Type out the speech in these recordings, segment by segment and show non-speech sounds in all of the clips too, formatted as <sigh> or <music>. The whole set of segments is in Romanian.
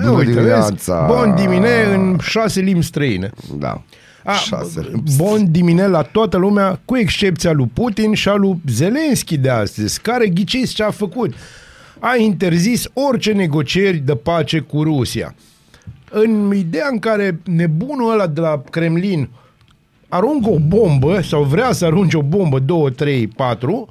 Bună Uite, dimineața. Vezi? Bon dimine în șase limbi străine. Da. A, Șase. Bon dimine la toată lumea, cu excepția lui Putin și a lui Zelenski de astăzi, care ghiciți ce a făcut. A interzis orice negocieri de pace cu Rusia. În ideea în care nebunul ăla de la Kremlin aruncă o bombă sau vrea să arunce o bombă, 2, 3, 4,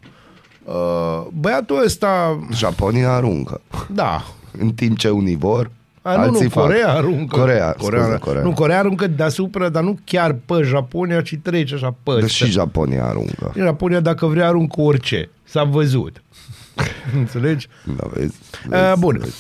băiatul ăsta, Japonia aruncă. da, În timp ce unii vor, A, nu, alții nu, fac. Corea aruncă. Corea, Corea, scuze, Corea. Nu, Corea aruncă deasupra, dar nu chiar pe Japonia, ci trece așa pe Dar ăsta. și Japonia aruncă. Japonia, dacă vrea, aruncă orice. S-a văzut. <laughs> Înțelegi? Da, vezi? Uh, vezi, bun. vezi.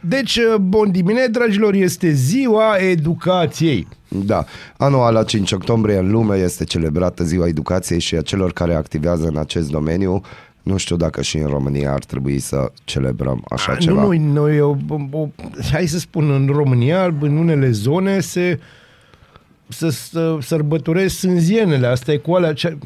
Deci, uh, bun dimine, dragilor, este ziua educației. Da. Anual la 5 octombrie în lume este celebrată Ziua Educației și a celor care activează în acest domeniu. Nu știu dacă și în România ar trebui să celebrăm așa Nu, ceva. noi, noi o, o, hai să spun, în România, în unele zone, se să, să sărbătoresc sânzienele. Asta e cu alea, ce,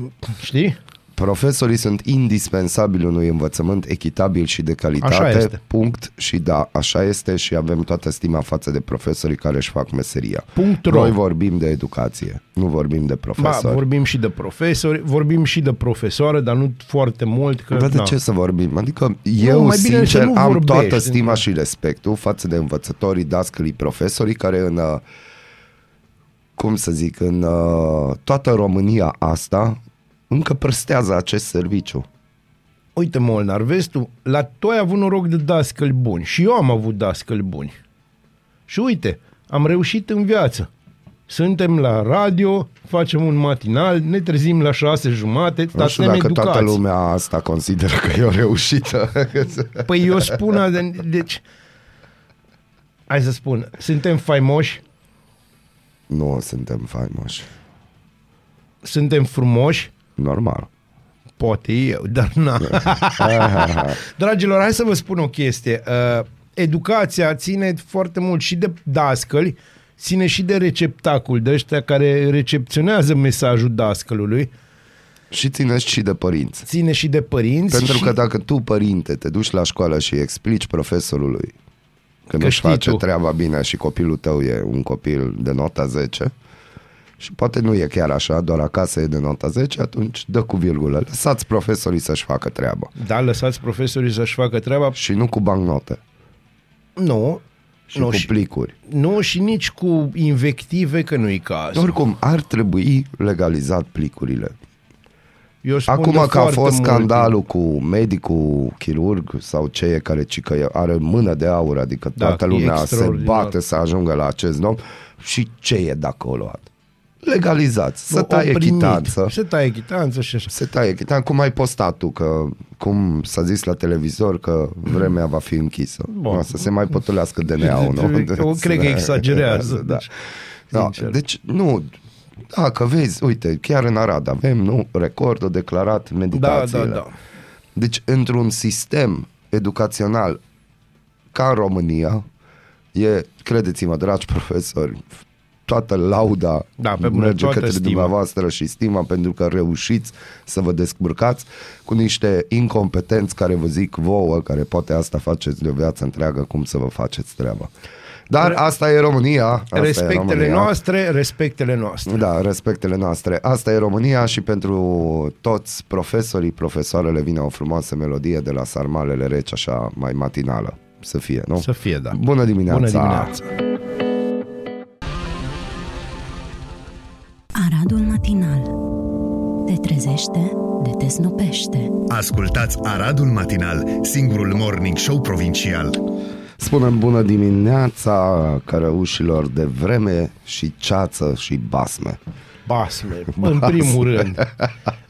știi? Profesorii sunt indispensabili unui învățământ echitabil și de calitate. Așa este. Punct. Și da, așa este și avem toată stima față de profesorii care își fac meseria. Punct ro. Noi vorbim de educație, nu vorbim de Ba, profesori. vorbim și de profesori, vorbim și de profesoare, dar nu foarte mult. Că, Bă, de na. ce să vorbim? Adică eu, mai bine să sincer, nu am vorbești, toată stima adică. și respectul față de învățătorii, dascălii, profesorii care în, uh, cum să zic, în uh, toată România asta încă prestează acest serviciu. Uite, Molnar, vezi tu, la tu ai avut noroc de dascăli buni și eu am avut dascăli buni. Și uite, am reușit în viață. Suntem la radio, facem un matinal, ne trezim la șase jumate, Nu dar știu suntem dacă educați. toată lumea asta consideră că e o reușită. <laughs> Păi eu spun, a- deci, hai să spun, suntem faimoși, nu suntem faimoși. suntem frumoși, Normal. poate eu, dar na. <laughs> Dragilor, hai să vă spun o chestie. Uh, educația ține foarte mult și de dascăli, ține și de receptacul, de ăștia care recepționează mesajul dascălului, Și țineți și de părinți. ține și de părinți. Pentru și... că dacă tu, părinte, te duci la școală și explici profesorului că, Că nu-și știi face tu. treaba bine și copilul tău e un copil de nota 10 și poate nu e chiar așa, doar acasă e de nota 10, atunci dă cu virgulă. Lăsați profesorii să-și facă treaba Da, lăsați profesorii să-și facă treaba. și nu cu bancnote Nu, și nu, cu și, plicuri. nu și nici cu invective, că nu-i caz. Oricum, ar trebui legalizat plicurile. Eu spun Acum de că a foarte fost mult scandalul cu medicul chirurg sau ce e care ci că are mână de aur, adică Da, toată e lumea se extraordinar. bate să ajungă la acest om și ce e de acolo? Legalizați, să Nu, taie au primit. chitanță. Se taie chitanță și așa. Se taie chitanță. Cum ai postat tu că, cum s-a zis la televizor că vremea va fi închisă. Bun. Nu, să se mai potulească DNA-ul, <laughs> nu? Eu cred că exagerează, <laughs> Da. deci, Da, sincer. deci, nu, dacă vezi, uite, chiar în Arad avem, nu, recordul declarat Da, meditațiile. da, da. Deci, într-un sistem educațional ca în România, e, credeți-mă, dragi profesori, toată lauda Da, pe bune, merge toată către stima. dumneavoastră și stima pentru că reușiți să vă descurcați cu niște incompetenți care vă zic vouă, care poate asta faceți de o viață întreagă, cum să vă faceți treaba. Dar asta e România. Asta e respectele România. noastre, respectele noastre. Da, respectele noastre. Asta e România și pentru toți profesorii, profesoarele vine o frumoasă melodie de la sarmalele reci, așa mai matinală. Să fie, nu? Să fie, da. Bună dimineața! Bună dimineața! Aradul matinal. Te trezește, de te snopește. Ascultați Aradul Matinal, singurul morning show provincial. Spunem bună dimineața cărăușilor de vreme și ceață și basme. basme, în primul rând.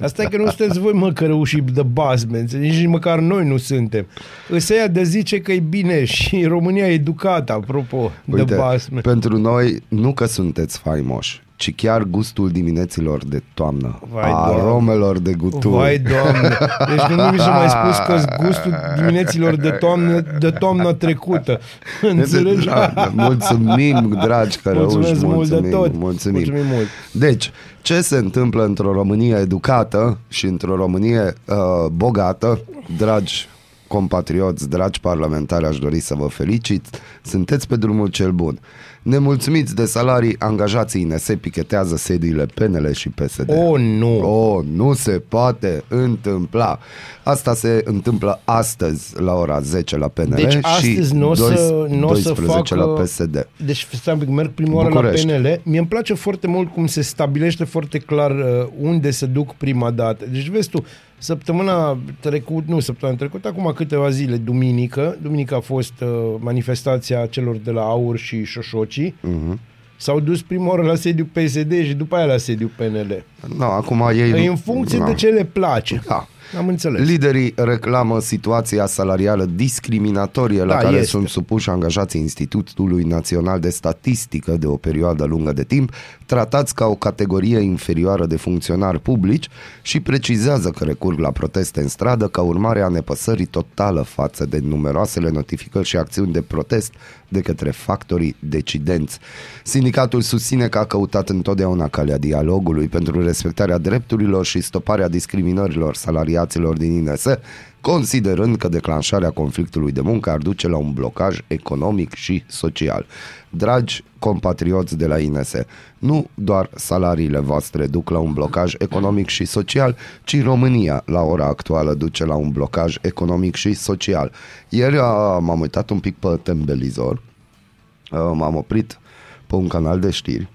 Asta e că nu sunteți voi, mă, cărăușii de basme, nici măcar noi nu suntem. Însă de zice că e bine și România e educată, apropo, de Uite, basme. pentru noi nu că sunteți faimoși, ci chiar gustul dimineților de toamnă, Vai, Doamne. aromelor de guturi. Vai, Doamne! Deci nu mi s-a mai spus că gustul dimineților de toamnă, de toamnă trecută. <laughs> Înțelegi? Da, da, mulțumim, dragi cărăuși, Mulțumesc mult de mulțumim, tot. mulțumim. Mulțumim mult. Deci, ce se întâmplă într-o Românie educată și într-o Românie uh, bogată, dragi compatrioți, dragi parlamentari, aș dori să vă felicit, sunteți pe drumul cel bun. Nemulțumiți de salarii, angajații INS pichetează sediile PNL și PSD. Oh, nu! Oh, nu se poate întâmpla. Asta se întâmplă astăzi la ora 10 la PNL Deci și astăzi nu o să, n-o să 12 facă... la PSD. Deci, stai un pic, merg prima oară la București. PNL. Mie îmi place foarte mult cum se stabilește foarte clar uh, unde se duc prima dată. Deci, vezi tu, săptămâna trecut, nu săptămâna trecută, acum câteva zile, duminică, duminică a fost uh, manifestația celor de la Aur și Șoșocii. Uh-huh. S-au dus prima oară la sediu PSD și după aia la sediu PNL. No, acum ei... E în funcție no. de ce le place. Da. Am înțeles. Liderii reclamă situația salarială discriminatorie la Da, care este. sunt supuși angajații Institutului Național de Statistică de o perioadă lungă de timp, tratați ca o categorie inferioară de funcționari publici și precizează că recurg la proteste în stradă ca urmare a nepăsării totală față de numeroasele notificări și acțiuni de protest de către factorii decidenți. Sindicatul susține că a căutat întotdeauna calea dialogului pentru respectarea drepturilor și stoparea discriminărilor salariaților din INS, considerând că declanșarea conflictului de muncă ar duce la un blocaj economic și social. Dragi compatrioți de la INS, nu doar salariile voastre duc la un blocaj economic și social, ci România la ora actuală duce la un blocaj economic și social. Ieri a, m-am uitat un pic pe tembelizor, a, m-am oprit pe un canal de știri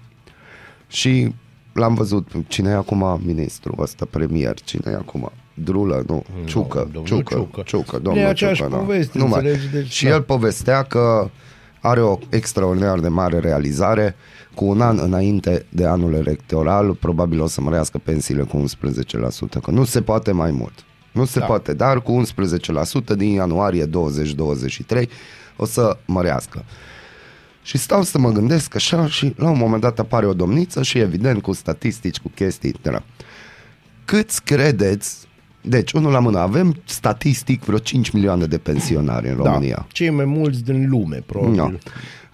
și l-am văzut cine e acum ministru ăsta premier, cine e acum Drulă, nu, Ciucă, domnul Ciucă, Ciucă. Ciucă, E domnul aceeași Ciucă, da. poveste, Nu mai. înțelegi? Deci, și da. el povestea că are o extraordinar de mare realizare cu un an înainte de anul electoral, probabil o să mărească pensiile cu 11%, că nu se poate mai mult. Nu se Da. poate, dar cu 11% din ianuarie 2023 o să mărească. Și stau să mă gândesc așa și la un moment dat apare o domniță și evident cu statistici, cu chestii, etc. Câți credeți, deci unul la mână, avem statistic vreo 5 milioane de pensionari în România. Da, cei mai mulți din lume, probabil. No.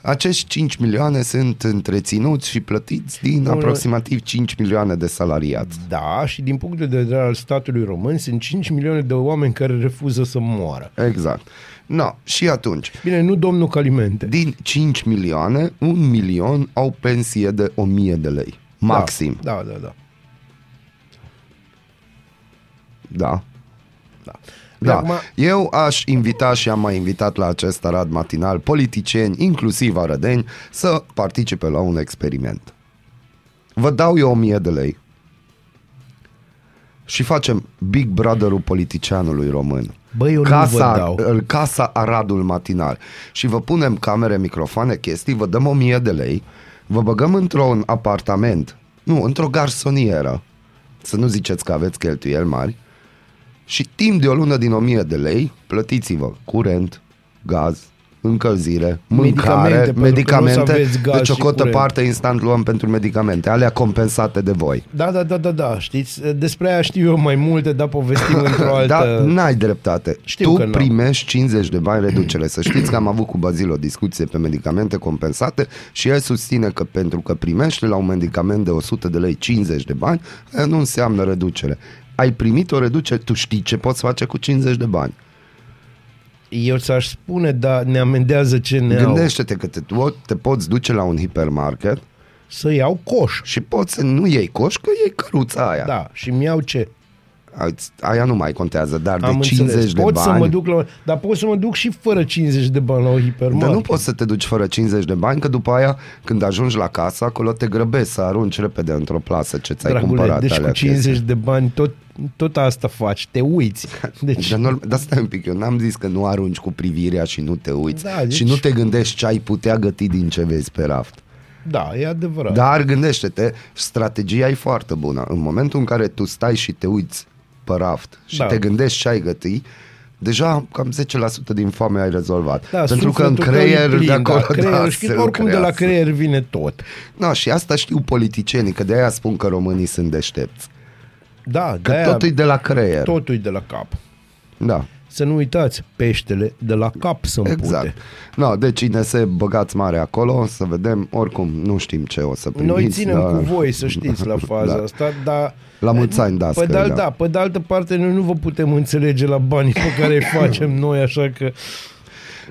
Acești 5 milioane sunt întreținuți și plătiți din Nu, aproximativ 5 milioane de salariați. Da, și din punct de vedere al statului român sunt 5 milioane de oameni care refuză să moară. Exact. No, și atunci, Bine, nu domnul Calimente. din 5 milioane, un milion au pensie de 1000 de lei. Maxim. Da, da, da. Da. Da. Da. Acum, Eu aș invita și am mai invitat la acest arad matinal politicieni, inclusiv arădeni, să participe la un experiment. Vă dau eu 1000 de lei și facem Big Brother-ul politicianului român. Băi, eu nu casa, vă dau. îl- Casa Aradul Matinal. Și vă punem camere, microfoane, chestii, vă dăm 1000 de lei, vă băgăm într-un apartament, nu, într-o garsonieră, să nu ziceți că aveți cheltuieli mari, și timp de o lună din 1000 de lei, plătiți-vă curent, gaz, încălzire, Medicamente, mâncare, pentru că nu o să medicamente, aveți gaz deci o și cotă curent. parte instant luăm pentru medicamente, alea compensate de voi. da, da, da, da, da, știți, despre aia știu eu mai multe, dar povestim într-o <laughs> altă... Da, n-ai dreptate. Știu tu că n-am. primești 50 de bani reducere. Să știți că am avut cu Bazil o discuție pe medicamente compensate și el susține că pentru că primești la un medicament de 100 de lei 50 de bani, aia nu înseamnă reducere. Ai primit o reducere, tu știi ce poți face cu 50 de bani. Eu ți-aș spune, dar ne amendează ce ne au. Gândește-te că te, tu te poți duce la un hipermarket Să iau coș. și poți să nu iei coș, că iei căruța aia. Da, și mi-au ce? Aia- Aia nu mai contează, dar Am de 50 înțeles. de pot bani... să mă duc la... Dar pot să mă duc și fără 50 de bani la o hipermarket. Dar nu poți să te duci fără 50 de bani, că după aia, când ajungi la casă, acolo te grăbești să arunci repede într-o plasă ce ți-ai Dragule, cumpărat. deci alea cu 50 chestii. de bani tot, tot asta faci, te uiți. <laughs> Deci, Dar, norm- dar stai un pic, eu n-am zis că nu arunci cu privirea și nu te uiți Da, deci- și nu te gândești ce ai putea găti din ce vezi pe raft. Da, e adevărat. Dar gândește-te, strategia e foarte bună. În momentul în care tu stai și te uiți pe raft și Da. te gândești ce ai găti, deja cam 10% din foame ai rezolvat. Da, Pentru că în sufletul tău e creier plin, de acolo da, creier, da, știi, se oricum de la lucrează. creier vine tot. Da, și asta știu politicienii, că de aia spun că românii sunt deștepți. Da, Că de-aia totul e de la creier. totul e de la cap. Da. Să nu uitați, peștele de la cap să Exact. împute. No, deci cine se băgați mare acolo, să vedem, oricum nu știm ce o să primiți. Noi ținem dar- cu voi, să știți, la <laughs> faza Da. asta, dar... La mulți ani, da, Pe sper, de, al, da. da, pe de altă parte, noi nu vă putem înțelege la banii pe care îi <laughs> facem noi, așa că...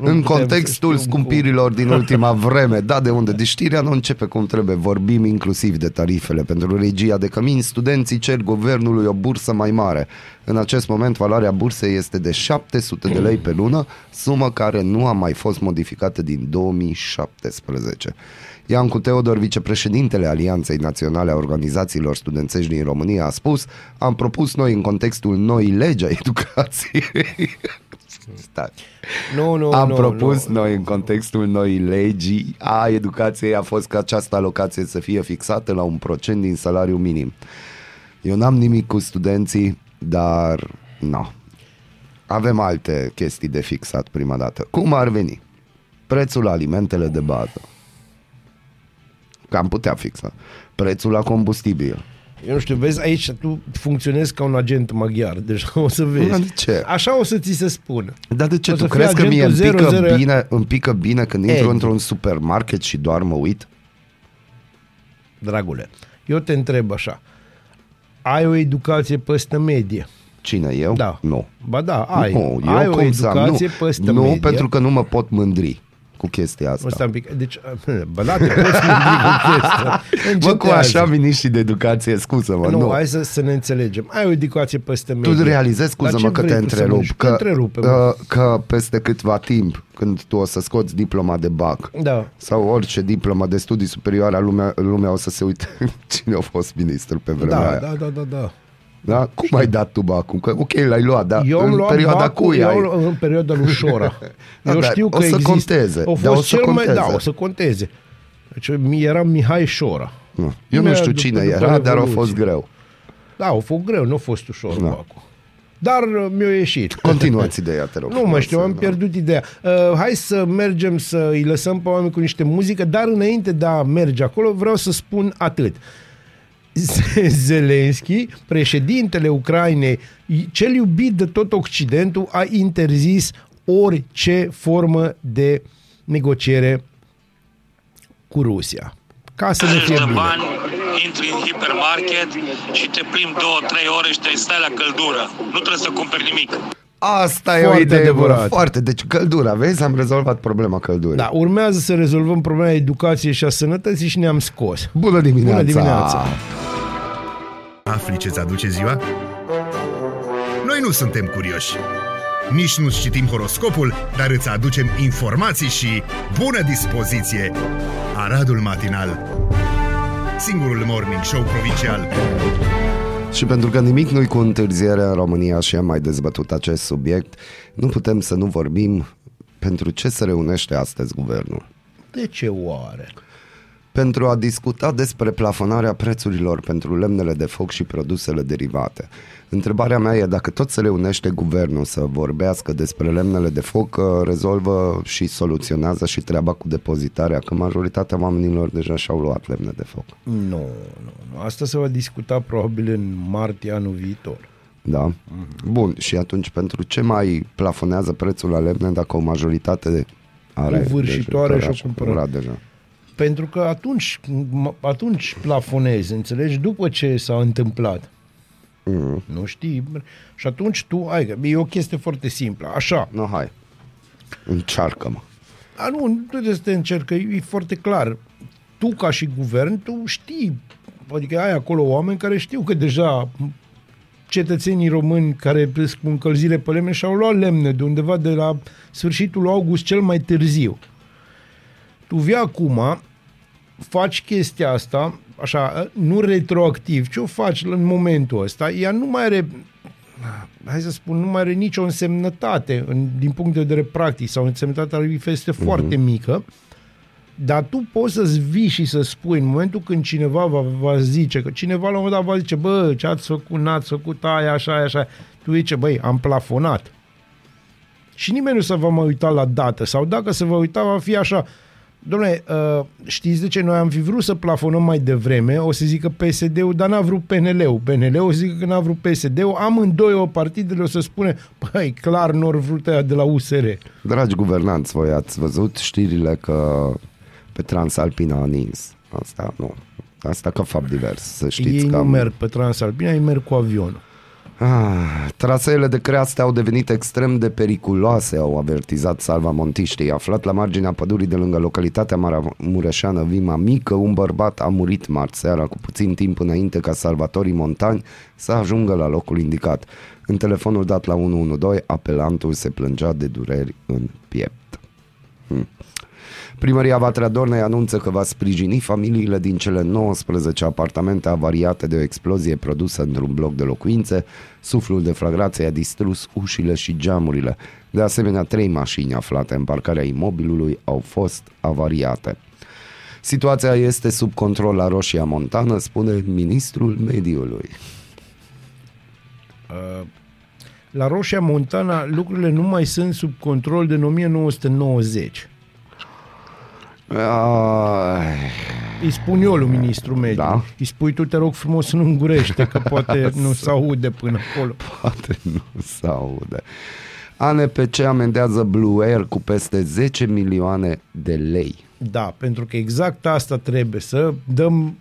nu în putem contextul să știm scumpirilor din ultima <laughs> vreme, da, de unde? Deci știrea nu începe cum trebuie. Vorbim inclusiv de tarifele pentru regia de cămini. Studenții cer guvernului o bursă mai mare. În acest moment, valoarea bursei este de 700 de lei pe lună, sumă care nu a mai fost modificată din 2017. Iancu Teodor, vicepreședintele Alianței Naționale a Organizațiilor Studențești din România, a spus Am propus noi în contextul noii legi a educației <laughs> Stai. Nu, nu, Am nu, propus nu. noi în contextul noii legii a educației a fost ca această alocație să fie fixată la un procent din salariu minim. Eu n-am nimic cu studenții, dar nu. Avem alte chestii de fixat prima dată. Cum ar veni? Prețul la alimentele de bază. Că am putea fixa. Prețul la combustibil. Eu nu știu, vezi, aici tu funcționezi ca un agent maghiar, deci <laughs> o să vezi. Da, de ce? Așa o să ți se spună. Dar de ce? O Tu să fie crezi că mie îmi agentul pică, 00? bine, îmi pică bine când intru Edi. într-un supermarket și doar mă uit? Dragule, eu te întreb așa. Ai o educație peste medie? Cine, eu? Da. Nu. Ba da, ai. Nu, eu ai o cum să am? educație nu, peste nu medie. pentru că nu mă pot mândri cu chestia asta. Ăsta un pic. Deci, <laughs> bă, da, te poți mândri cu chestia. Bă, cu Încetează. așa miniștri de educație, scuză-mă, Nu, nu. hai să, să ne înțelegem. Ai o educație peste medie. Tu realizezi, Dar scuză-mă ce că te vrei tu să întrerup, mănânci? că, Întrerupe, mă. că, că peste câtva timp, când tu o să scoți diploma de BAC, Da. sau orice diplomă de studii superioare, lumea, lumea o să se uite <laughs> cine a fost ministru pe vremea Da, aia. da, da, da, da. Da? Cum ai dat tu bacul? Că, ok, l-ai luat, dar Eu am în luat perioada bacul, cui ai? eu, în perioada lui Șora. <laughs> Da, eu dar știu o că să există. conteze. Au fost Da, o să cel mai, conteze. da, o să conteze. Deci mi- era Mihai Șora. Nu. Eu nu Imediat știu după- cine după era, dar a Revoluție. fost greu. Da, a fost greu, nu a fost ușor Da. bacul. Dar uh, mi-a ieșit. <laughs> Continuați ideea, te rog. Nu mă frumos, știu, am da. pierdut ideea. Uh, hai să mergem să îi lăsăm pe oameni cu niște muzică, dar înainte de a merge acolo vreau să spun atât. <laughs> Zelenski, președintele Ucrainei, cel iubit de tot Occidentul, a interzis orice formă de negociere cu Rusia. Ca să ne fie de bine. bani, intri în hipermarket și te plimbi două, trei ore și te stai la căldură. Nu trebuie să cumperi nimic. Asta e o Foarte idee bună, adevărat. foarte. Deci căldura, vezi, am rezolvat problema căldurii. Da, urmează să rezolvăm problema educației și a sănătății și ne-am scos. Bună dimineața! Bună dimineața! Afli ce-ți aduce ziua? Noi nu suntem curioși. Nici nu citim horoscopul, dar îți aducem informații și bună dispoziție. Aradul Matinal Singurul morning show provincial Și pentru că nimic nu-i cu întârziere în România și am mai dezbătut acest subiect, nu putem să nu vorbim pentru ce se reunește astăzi guvernul. De ce oare? Pentru a discuta despre plafonarea prețurilor pentru lemnele de foc și produsele derivate. Întrebarea mea e dacă tot se reunește guvernul să vorbească despre lemnele de foc, că rezolvă și soluționează și treaba cu depozitarea, că majoritatea oamenilor deja și-au luat lemne de foc. Nu, nu, nu. Asta se va discuta probabil în martie anul viitor. Da? Bun, și atunci pentru ce mai plafonează prețul la lemne dacă o majoritate are Covârșitoare deja, și-o și-a cumpărat. cumpărat deja? Pentru că atunci, m- atunci plafonezi, înțelegi, după ce s-a întâmplat. Mm. Nu știi? Și atunci tu, ai, că e o chestie foarte simplă. Așa, No, hai. Încearcă-mă. A, nu, nu trebuie să te încercă, e foarte clar. Tu, ca și guvern, tu știi, adică ai acolo oameni care știu că deja cetățenii români care sunt cu încălzire pe lemne și-au luat lemne de undeva de la sfârșitul august cel mai târziu. Tu vii acum, faci chestia asta, așa, nu retroactiv, ce o faci în momentul ăsta, ea nu mai are hai să spun, nu mai are nicio însemnătate în, din punct de vedere practic sau însemnătatea lui este foarte mică, Dar tu poți să-ți vii și să spui, în momentul când cineva va, va zice, că cineva la un moment dat va zice, bă, ce ați făcut, n-ați făcut, aia, așa, aia, așa. Tu zice, băi, am plafonat. Și nimeni nu se va mai uita la dată. Sau dacă se va uita, va fi așa, Dom'le, uh, știți de ce noi am fi vrut să plafonăm mai devreme? O să zică PSD-ul, dar n-a vrut PNL-ul. PNL-ul o să zică că n-a vrut PSD-ul. Amândoi o partidele o să spune, păi, clar, nu vrut aia de la USR. Dragi guvernanți, voi ați văzut știrile că pe Transalpina a nins. Asta nu. Asta ca fapt divers, să știți Ei că nu am- merg pe Transalpina, ei merg cu avionul. Ah, traseele de creaste au devenit extrem de periculoase, au avertizat salvamontiștii. Aflat la marginea pădurii de lângă localitatea Maramureșeană Vima Mică, un bărbat a murit marți seara cu puțin timp înainte ca salvatorii montani să ajungă la locul indicat. În telefonul dat la 112, apelantul se plângea de dureri în piept. Hmm. Primăria Vatra Dornei anunță că va sprijini familiile din cele 19 apartamente avariate de o explozie produsă într-un bloc de locuințe. Suflul de flagrație a distrus ușile și geamurile. De asemenea, trei mașini aflate în parcarea imobilului au fost avariate. Situația este sub control la Roșia Montană, spune ministrul mediului. La Roșia Montana lucrurile nu mai sunt sub control din 1990. Ai, Îi spun eu lui ministrul mediu. Da. Îi spui tu, te rog frumos, să nu îngurește, că poate <laughs> nu se aude până acolo. poate nu se aude. ANPC amendează Blue Air cu peste 10 milioane de lei. Da, pentru că exact asta trebuie, să dăm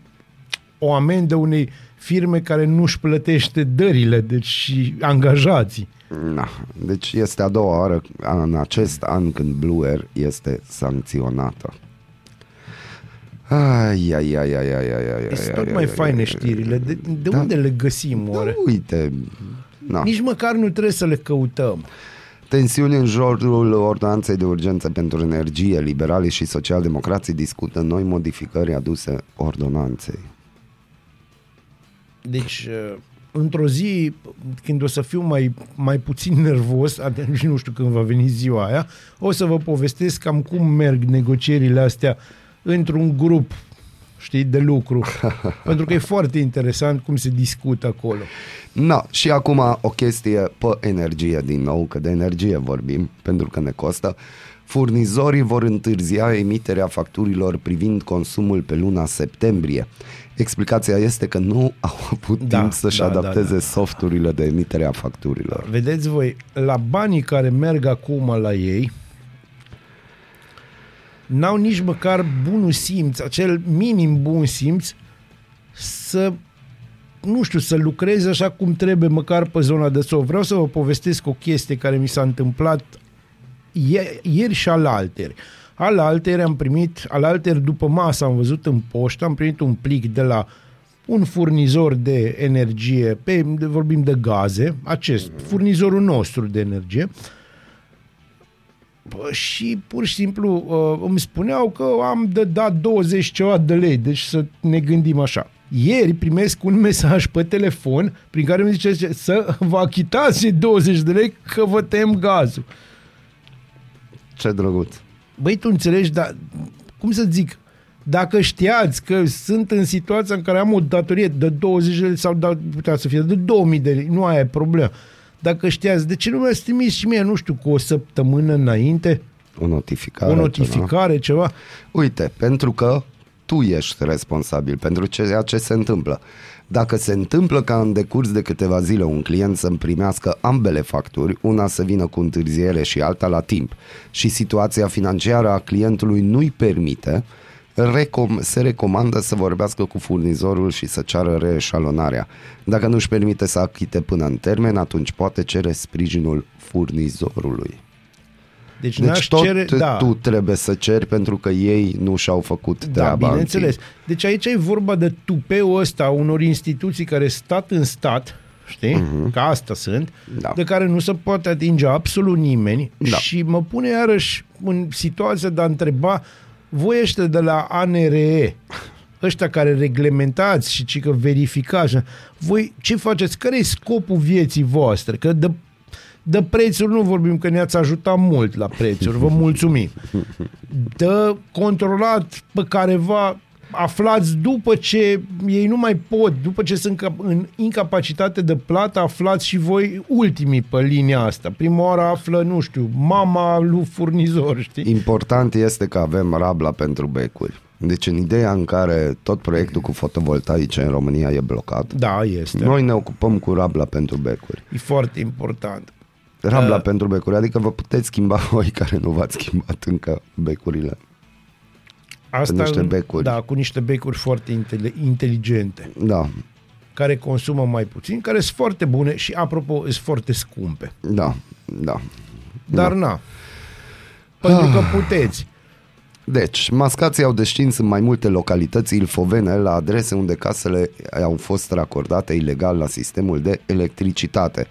o amendă unei firme care nu-și plătește dările, deci și angajații. Na, deci este a doua oară în acest an când Blue Air este sancționată. Ai, ai, ai, ai, ai, ai, ai, ai, Sunt ai, tot ai, mai ai, faine ai, știrile. De, de Da. unde le găsim oare? Da, uite, na. Nici măcar nu trebuie să le căutăm. Tensiuni în jurul ordonanței de urgență pentru energie. Liberalii și socialdemocrații discută noi modificări aduse ordonanței. Deci, uh, într-o zi, când o să fiu mai, mai puțin nervos, atunci nu știu când va veni ziua aia, o să vă povestesc cam cum merg negocierile astea într-un grup știi, de lucru. <laughs> Pentru că e foarte interesant cum se discută acolo. Na, și acum o chestie pe energie din nou, că de energie vorbim, pentru că ne costă. Furnizorii vor întârzia emiterea facturilor privind consumul pe luna septembrie. Explicația este că nu au avut Da, timp să-și da, da, adapteze da. softurile de emitere a facturilor. Vedeți voi, la banii care merg acum la ei, n-au nici măcar bunul simț, acel minim bun simț să nu știu, să lucreze așa cum trebuie măcar pe zona de soft. Vreau să vă povestesc o chestie care mi s-a întâmplat ie- ieri și alalteri. Alalteri am primit, alalteri după masă am văzut în poștă, am primit un plic de la un furnizor de energie, pe, de, vorbim de gaze, acest, furnizorul nostru de energie, Bă, și pur și simplu uh, îmi spuneau că am de dat 20 ceva de lei, deci să ne gândim așa. Ieri primesc un mesaj pe telefon prin care mi zice să vă achitați cei 20 de lei că vă tăiem gazul. Ce drăguț! Băi, tu înțelegi, dar cum să zic, dacă știați că sunt în situația în care am o datorie de 20 de lei sau da, putea să fie de 2000 de lei, nu aia e problema. Dacă știați, de ce nu mi-ați trimis și mie, nu știu, cu o săptămână înainte, O notificare. o ceva. notificare, ceva? Uite, pentru că tu ești responsabil pentru ceea ce se întâmplă. Dacă se întâmplă ca în decurs de câteva zile un client să-mi primească ambele facturi, una să vină cu întârziere și alta la timp, și situația financiară a clientului nu-i permite, recom- se recomandă să vorbească cu furnizorul și să ceară reeșalonarea. Dacă nu își permite să achite până în termen, atunci poate cere sprijinul furnizorului. Deci, Deci n-aș tot cere, da, tu trebuie să ceri pentru că ei nu și-au făcut da, treaba în bineînțeles. timp. Deci aici e vorba de tupeul ăsta a unor instituții care stat în stat, știi? Uh-huh. Că asta sunt, Mhm. Da. de care nu se poate atinge absolut nimeni Da. și mă pune iarăși în situația de a întreba voi ăștia de la ANRE, ăștia care reglementați și ci că verificați, voi ce faceți? Care e scopul vieții voastre? Că de, De prețuri nu vorbim, că ne-ați ajutat mult la prețuri, vă mulțumim. De controlat pe careva, aflați după ce ei nu mai pot, după ce sunt cap- în incapacitate de plată, aflați și voi ultimii pe linia asta. Prima oară află, nu știu, mama lui furnizor, știi? Important este că avem rabla pentru becuri. Deci în ideea în care tot proiectul cu fotovoltaice în România e blocat, Da, este. noi ne ocupăm cu rabla pentru becuri. E foarte important. Rabla Da. pentru becuri, adică vă puteți schimba <laughs> voi care nu v-ați schimbat încă becurile. Asta niște în- becuri. Da, cu niște becuri foarte intele- inteligente, Da, care consumă mai puțin, care sunt foarte bune și, apropo, sunt foarte scumpe. da, da. Dar na, pentru că puteți. Deci, mascații au descins în mai multe localități ilfovene la adrese unde casele au fost racordate ilegal la sistemul de electricitate.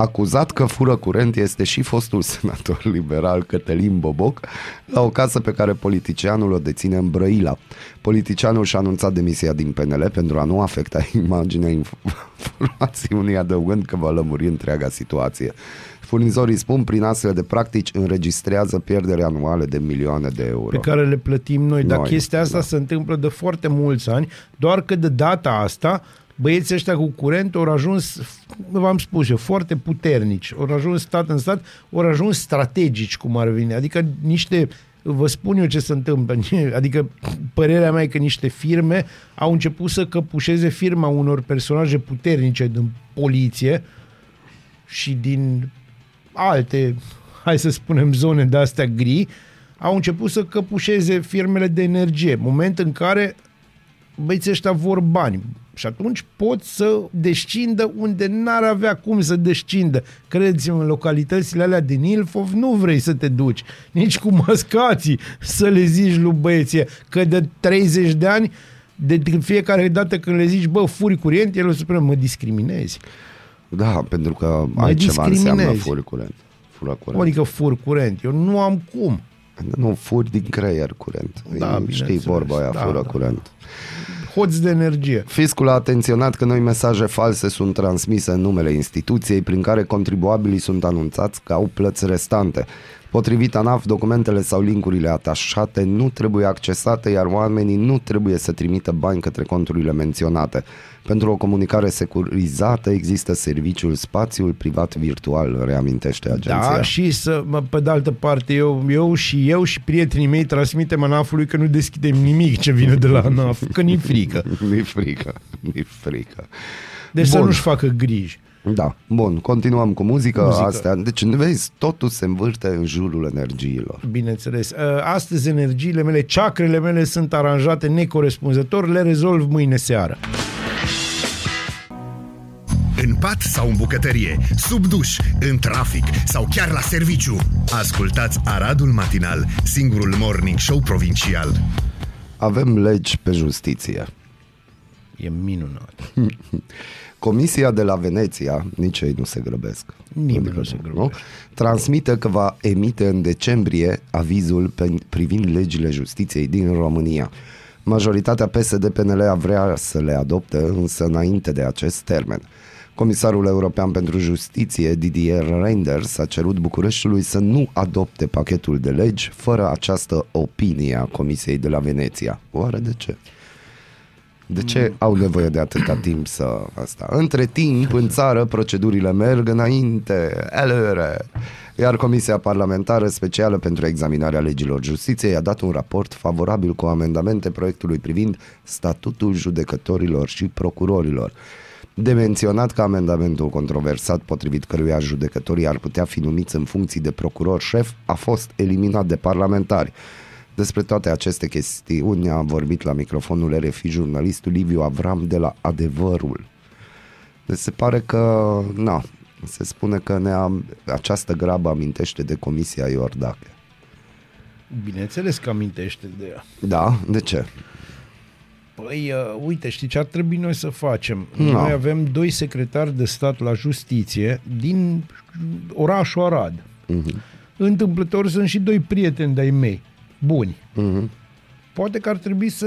Acuzat că fură curent este și fostul senator liberal Cătălin Boboc la o casă pe care politicianul o deține în Brăila. Politicianul și-a anunțat demisia din PNL pentru a nu afecta <laughs> imaginea informațiunii adăugând că va lămuri întreaga situație. Furnizorii spun prin astfel de practici înregistrează pierderi anuale de milioane de euro. pe care le plătim noi. Dar Noi, chestia asta da. se întâmplă de foarte mulți ani, doar că de data asta băieții ăștia cu curent au ajuns, v-am spus eu, foarte puternici. Au ajuns stat în stat, au ajuns strategici, cum ar veni. Adică niște, vă spun eu ce se întâmplă, <laughs> adică părerea mea e că niște firme au început să căpușeze firma unor personaje puternice din poliție și din alte, hai să spunem, zone de astea gri, au început să căpușeze firmele de energie, moment în care băieții ăștia vor bani. Și atunci pot să descindă unde n-ar avea cum să descindă. Credeți-mă, în localitățile alea din Ilfov nu vrei să te duci. Nici cu mascații să le zici lui băieții că de 30 de ani de fiecare dată când le zici, bă, furi curent, el o să spună, mă discriminezi. Da, pentru că Mă altceva înseamnă discriminezi. furi curent. Fură curent. Adică fur curent. Eu nu am cum. Nu, furi din creier curent. Da, Știi bineînțeles. vorba aia, Da, fură da. curent. Hoț de energie. Fiscul a atenționat că noi mesaje false sunt transmise în numele instituției prin care contribuabilii sunt anunțați că au plăți restante. Potrivit ANAF, documentele sau linkurile atașate nu trebuie accesate, iar oamenii nu trebuie să trimită bani către conturile menționate. Pentru o comunicare securizată există serviciul spațiul privat virtual, reamintește agenția. Da, și să, mă, pe de altă parte, eu, eu și eu și prietenii mei transmitem ANAF-ului că nu deschidem nimic ce vine de la ANAF, că ni frică. <laughs> Mi-e frică, mi-e frică. Deci să Bun. nu-și facă griji. Da, bun, continuăm cu muzică, Muzică. astea. Deci, vezi, totul se învârte în jurul energiilor. Bineînțeles. Uh, Astăzi energiile mele, ceacrele mele sunt aranjate necorespunzător, le rezolv mâine seară. În pat sau în bucătărie, sub duș, în trafic sau chiar la serviciu. Ascultați Aradul Matinal, singurul morning show provincial. Avem legi pe justiție. E minunat. <laughs> Comisia de la Veneția, nici ei nu se grăbesc. Nimeni nu se grăbește. Transmite că va emite în decembrie avizul pe, privind legile justiției din România. Majoritatea PSD-PNL vrea să le adopte, însă înainte de acest termen. Comisarul European pentru Justiție, Didier Reinders, a cerut Bucureștiului să nu adopte pachetul de legi fără această opinie a Comisiei de la Veneția. Oare de ce? De ce au nevoie de atâta <clears throat> timp să asta? Între timp, în țară, procedurile merg înainte, elere. Iar Comisia Parlamentară Specială pentru Examinarea Legilor Justiției a dat un raport favorabil cu amendamente proiectului privind statutul judecătorilor și procurorilor. De menționat că amendamentul controversat potrivit căruia judecătorii ar putea fi numiți în funcții de procuror șef a fost eliminat de parlamentari. Despre toate aceste chestiuni a vorbit la microfonul RFI jurnalistul Liviu Avram de la Adevărul. Deci se pare că, na, se spune că ne am, această grabă amintește de Comisia Iordache. Bineînțeles că amintește de ea. Da? De ce? Păi, uh, uite, știi ce ar trebui noi să facem? No. Noi avem doi secretari de stat la justiție din orașul Arad. Mhm. Întâmplător sunt și doi prieteni de-ai mei, buni. Mhm. Poate că ar trebui să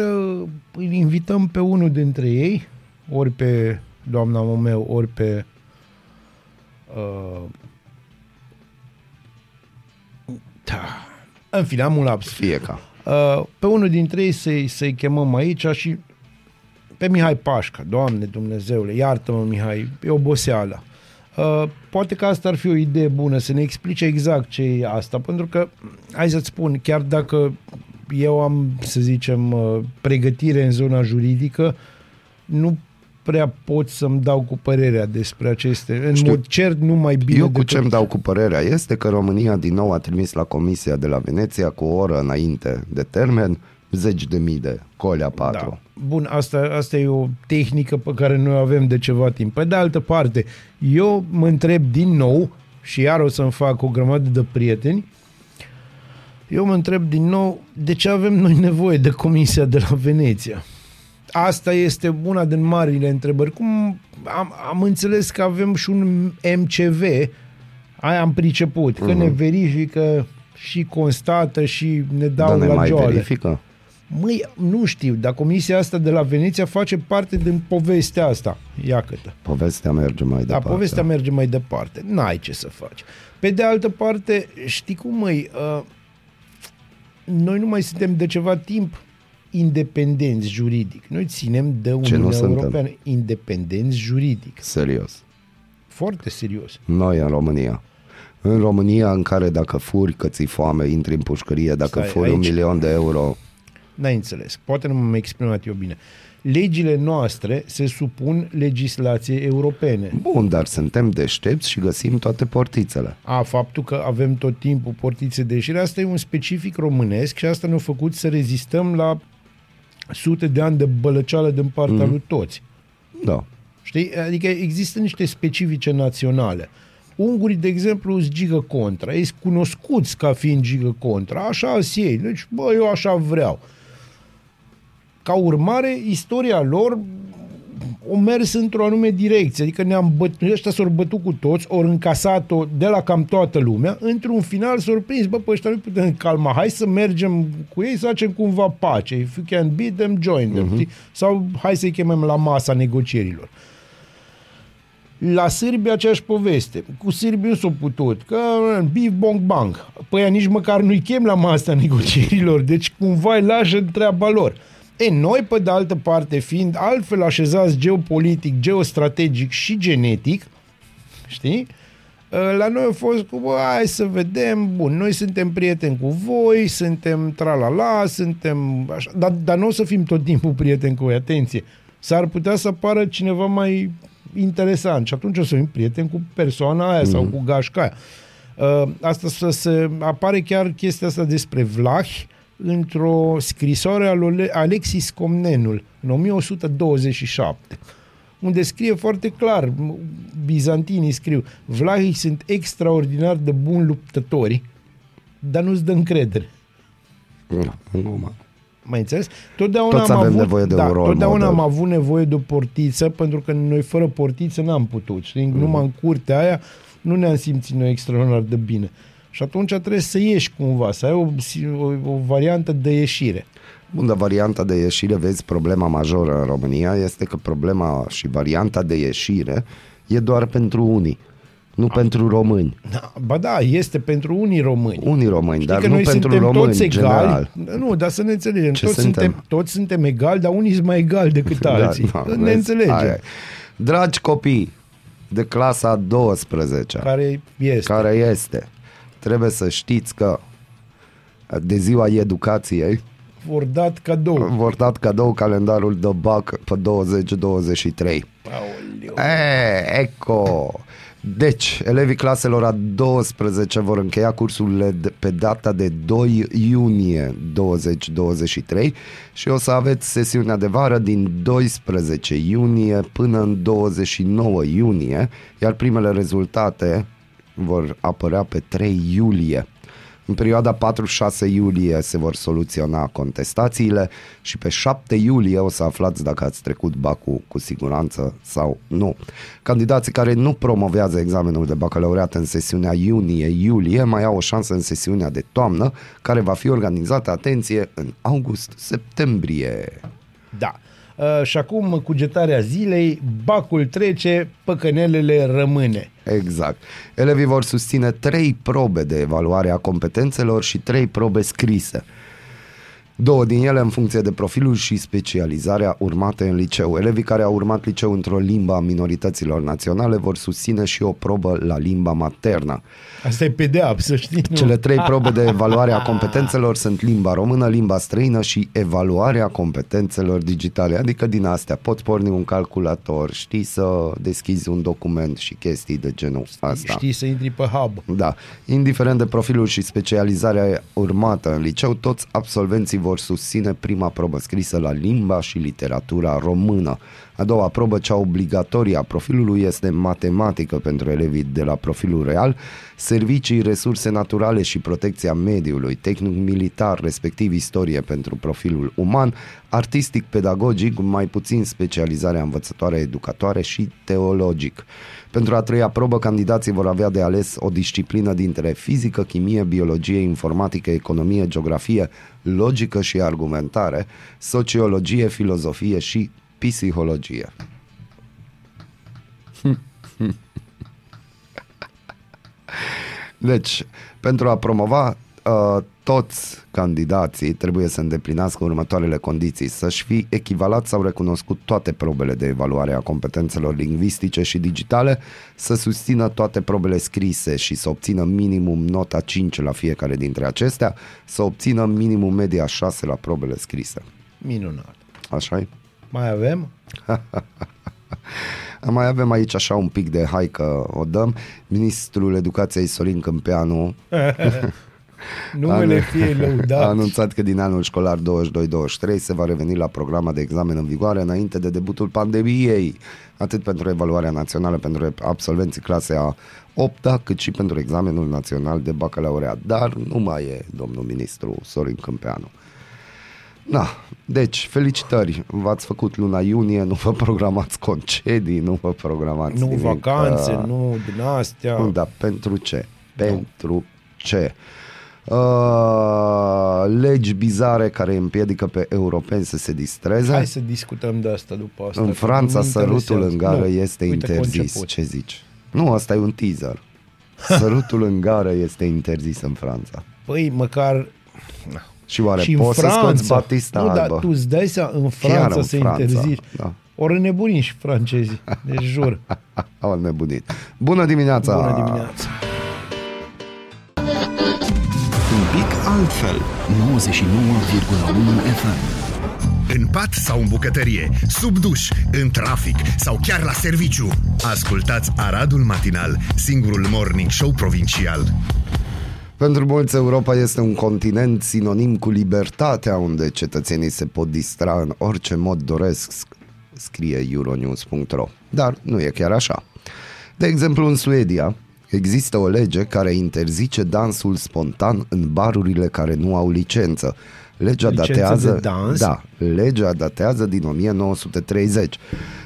îl invităm pe unul dintre ei, ori pe doamna Momeu, ori pe uh, Da. În fine, am un laps. Fie ca. Uh, pe unul dintre ei să-i, să-i chemăm aici și pe Mihai Pașca, Doamne Dumnezeule, iartă-mă Mihai, e oboseală. Uh, poate că asta ar fi o idee bună, să ne explice exact ce e asta, pentru că, hai să-ți spun, chiar dacă eu am, să zicem, uh, pregătire în zona juridică, nu prea pot să-mi dau cu părerea despre aceste. În Știu. mod cert, nu mai bine Eu cu decât... ce-mi dau cu părerea este că România din nou a trimis la Comisia de la Veneția cu o oră înainte de termen zeci de mii de colea 4. Da. Bun, asta, asta e o tehnică pe care noi o avem de ceva timp. Pe de altă parte, eu mă întreb din nou, și iar o să-mi fac o grămadă de prieteni, eu mă întreb din nou de ce avem noi nevoie de Comisia de la Veneția. Asta este una din marile întrebări. Cum am, am înțeles că avem și un MCV, aia am priceput, că ne verifică și constată și ne dau Dar ne la mai joale. verifică? Măi, nu știu, dar comisia asta de la Veneția face parte din povestea asta. Ia câtă. Povestea merge mai Da, departe. povestea merge mai departe. N-ai ce să faci. Pe de altă parte, știi cum, măi, uh, noi nu mai suntem de ceva timp independenți juridic. Noi ținem de nu Uniunea suntem? Europeană independenți juridic. Serios. Foarte serios. Noi în România. În România în care dacă furi că ți foame, intri în pușcărie, dacă Stai, furi un aici- milion de euro, N-ai înțeles. Poate nu m-am exprimat eu bine. Legile noastre se supun legislației europene. bun, dar suntem deștepți și găsim toate portițele. A, faptul că avem tot timpul portițe de ieșire, asta e un specific românesc și asta ne-a făcut să rezistăm la sute de ani de bălăceală din partea mm. lui toți. Da. Știi? Adică există niște specifice naționale. Ungurii, de exemplu, sunt gigă contra. Ei sunt cunoscuți ca fiind gigă contra. Așa sunt ei. Deci, bă, eu așa vreau. Ca urmare, istoria lor o mers într-o anume direcție. Adică ne-am bătut, ăștia s-au bătut cu toți, ori încasat-o de la cam toată lumea. Într-un final s-au prins, bă, pe ăștia nu putem calma, hai să mergem cu ei, să facem cumva pace. If you can beat them, join them. Uh-huh. Sau hai să-i chemăm la masa negocierilor. La sârbi aceeași poveste. Cu sârbii nu s-a putut. Că bif bong bang. Păi ea nici măcar nu-i chem la masa negocierilor. Deci cumva îi lașă în treaba lor. E, noi, pe de altă parte, fiind altfel așezați geopolitic, geostrategic și genetic, știi? La noi a fost cu, bă, hai să vedem, bun, noi suntem prieteni cu voi, suntem tralala, suntem așa, dar, dar nu o să fim tot timpul prieteni cu voi, atenție. S-ar putea să apară cineva mai interesant și atunci o să fim prieteni cu persoana aia mm-hmm. sau cu gașca aia. Uh, asta să se apare chiar chestia asta despre Vlahi într-o scrisoare al lui Alexis Comnenul în 1127 unde scrie foarte clar, bizantinii scriu, Vlahii sunt extraordinar de buni luptători, dar nu-ți dă încredere. Numai. Mai înțeles? Totdeauna Toți am avem avut, nevoie de da, un rol Totdeauna model. am avut nevoie de o portiță, pentru că noi fără portiță n-am putut. Știi? Mm. Numai în curtea aia nu ne-am simțit noi extraordinar de bine. Și atunci trebuie să ieși cumva, să ai o, o, o variantă de ieșire. Bun, dar varianta de ieșire, vezi, problema majoră în România este că problema și varianta de ieșire e doar pentru unii, nu pentru români. Da, ba da, este pentru unii români. Unii români, Știi dar că nu noi pentru suntem români, toți egali. general. Nu, dar să ne înțelegem. Ce Toți suntem? suntem, toți suntem egali, dar unii sunt mai egali decât <laughs> alții. Da, ne vezi? înțelegem. Aia e. Dragi copii de clasa 12 Care este. care este, trebuie să știți că de ziua educației Vor dat cadou. vor dat cadou calendarul de BAC pe 2023. Aoleu. E, eco! Deci, elevii claselor a 12 vor încheia cursurile de, pe data de 2 iunie 2023 și o să aveți sesiunea de vară din 12 iunie până în 29 iunie, iar primele rezultate vor apărea pe 3 iulie. În perioada 4-6 iulie se vor soluționa contestațiile și pe 7 iulie o să aflați dacă ați trecut bacul cu siguranță sau nu. Candidații care nu promovează examenul de bacalaureat în sesiunea iunie-iulie mai au o șansă în sesiunea de toamnă, care va fi organizată, atenție, în august-septembrie. Da. Uh, și acum cugetarea zilei, bacul trece, păcănelele rămâne. Exact. Elevii vor susține trei probe de evaluare a competențelor și trei probe scrise. Două din ele în funcție de profilul și specializarea urmate în liceu. Elevii care au urmat liceu într-o limbă a minorităților naționale vor susține și o probă la limba maternă. Asta e pedeapsă, știi? Nu? Cele trei probe de evaluare a competențelor sunt limba română, limba străină și evaluarea competențelor digitale. Adică din astea poți porni un calculator, știi să deschizi un document și chestii de genul asta. Știi să intri pe hub. Da. Indiferent de profilul și specializarea urmată în liceu, toți absolvenții vor susține prima probă scrisă la limba și literatura română. A doua probă, cea obligatorie a profilului, este matematică pentru elevii de la profilul real, servicii, resurse naturale și protecția mediului, tehnic militar, respectiv istorie pentru profilul uman, artistic, pedagogic, mai puțin specializarea învățătoare educatoare și teologic. Pentru a treia probă, candidații vor avea de ales o disciplină dintre fizică, chimie, biologie, informatică, economie, geografie, logică și argumentare, sociologie, filozofie și psihologie. <laughs> Deci, pentru a promova uh, toți candidații trebuie să îndeplinească următoarele condiții. Să-și fi echivalat sau recunoscut toate probele de evaluare a competențelor lingvistice și digitale, să susțină toate probele scrise și să obțină minimum nota 5 la fiecare dintre acestea, să obțină minimum media 6 la probele scrise. Minunat. așa e? Mai avem? <laughs> Mai avem aici așa un pic de hai că o dăm. Ministrul Educației Sorin Câmpeanu <laughs> Numele a- fie lăudat. A anunțat că din anul școlar 22-23 se va reveni la programa de examen în vigoare înainte de debutul pandemiei, atât pentru evaluarea națională pentru absolvenții clasei a 8 cât și pentru examenul național de bacalaureat. Dar nu mai e domnul ministru Sorin Câmpeanu. Da, deci, felicitări, v-ați făcut luna iunie, nu vă programați concedii, nu vă programați Nu nimic. vacanțe, Uh, nu din astea. nu, dar pentru ce? Pentru ce? Uh, legi bizare care împiedică pe europeni să se distreze. Hai să discutăm de asta după asta. în că Franța mă sărutul interesează. în gară Nu, este uite interzis. conceput. Ce zici? Nu, asta e un teaser. <laughs> Sărutul în gară este interzis în Franța. Păi, măcar... Și oare și în poți să scoți Franța. Batista nu, dar albă? tu îți dai seama, în Chiar Franța în se Franța, interzici. da. Ori nebuni și francezii, deci jur. <laughs> Au nebunit. Bună dimineața! Bună dimineața. Altfel 99,1 FM În pat sau în bucătărie, sub duș, în trafic sau chiar la serviciu. Ascultați Aradul Matinal, singurul morning show provincial. Pentru mulți, Europa este un continent sinonim cu libertatea, unde cetățenii se pot distra în orice mod doresc, sc- scrie euronews.ro. Dar nu e chiar așa. De exemplu, în Suedia există o lege care interzice dansul spontan în barurile care nu au licență. Legea Licență datează, de dans? da, legea datează din 1930.